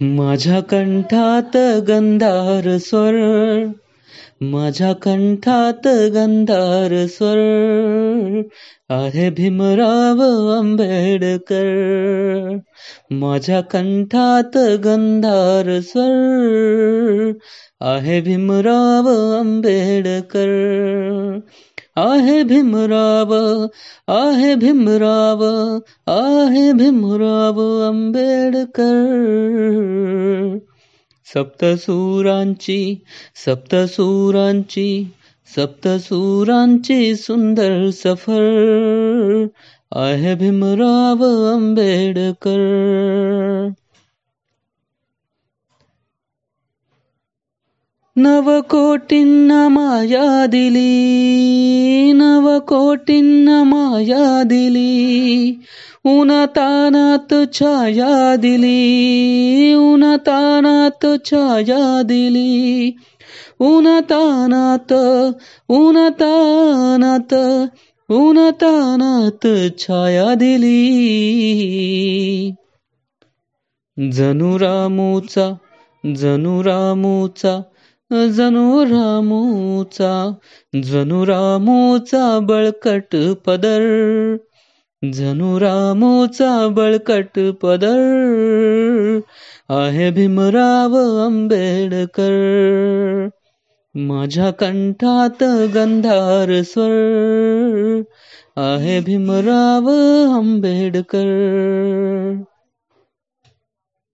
माझ्या कंठात गंधार स्वर. माझ्या कंठात गंधार स्वर. आहे भीमराव आंबेडकर. माझ्या कंठात गंधार स्वर. आहे भीमराव आंबेडकर. आहे भीमराव आहे भीमराव आहे भीमराव आंबेडकर. सप्तसुरांची सप्तसुरांची सप्तसुरांची सुंदर सफ़र. आहे भीमराव आंबेडकर. नवकोटींना माया दिली. नवकोटींना माया दिली उन्हातानात छाया दिली उन्हातानात छाया दिली उन्हातानात उन्हातानात उन्हातानात छाया दिली जणू रामूचा जणू रामूचा जणू रामूचा जणू रामूचा बळकट पदर. जणू रामूचा बळकट पदर आहे भीमराव आंबेडकर. माझ्या कंठात गंधार स्वर आहे भीमराव आंबेडकर.